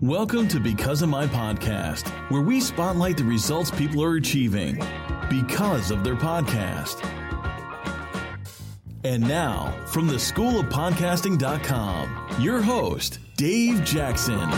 Welcome to Because of My Podcast, where we spotlight the results people are achieving because of their podcast. And now, from the School of Podcasting.com, your host, Dave Jackson.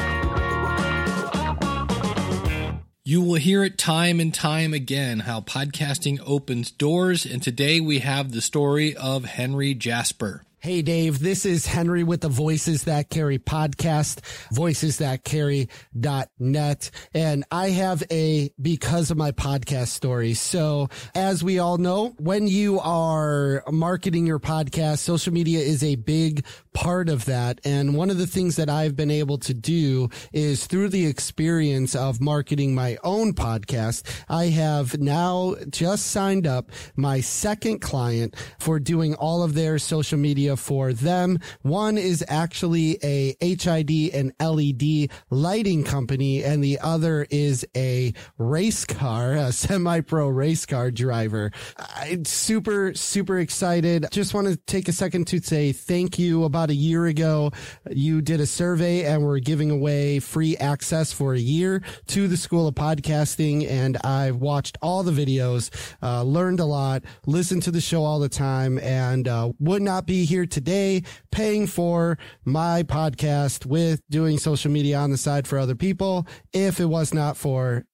You will hear it time and time again how podcasting opens doors, and today we have the story of Henry Jasper. Hey, Dave, this is Henry with the Voices That Carry podcast, voicesthatcarry.net. And I have a because of my podcast story. So as we all know, when you are marketing your podcast, social media is a big part of that. And one of the things that I've been able to do is through the experience of marketing my own podcast, I have now just signed up my second client for doing all of their social media for them. One is actually a HID and LED lighting company, and the other is a race car, a semi-pro race car driver. I'm super, super excited. Just want to take a second to say thank you. About a year ago, you did a survey and we're giving away free access for a year to the School of Podcasting. And I've watched all the videos, uh, learned a lot, listened to the show all the time, and uh, would not be here today paying for my podcast with doing social media on the side for other people if it was not for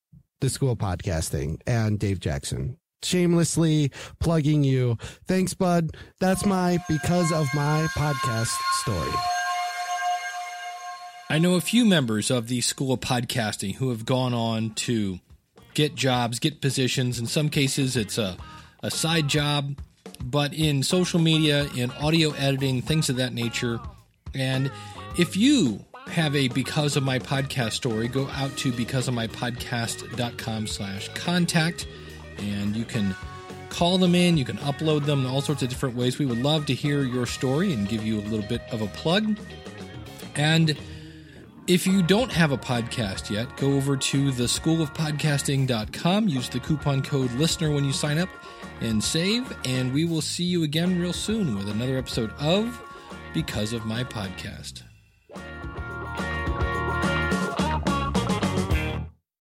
the school podcasting and Dave Jackson. Shamelessly plugging you. Thanks, bud. That's my because of my podcast story. I know a few members of the School of Podcasting who have gone on to get jobs, get positions. In some cases, it's a, a side job, but in social media, in audio editing, things of that nature. And if you have a because of my podcast story, go out to becauseofmypodcast.com slash contact and you can call them in, you can upload them all sorts of different ways. We would love to hear your story and give you a little bit of a plug. And if you don't have a podcast yet, go over to the schoolofpodcasting.com, use the coupon code listener when you sign up and save, and we will see you again real soon with another episode of Because of My Podcast.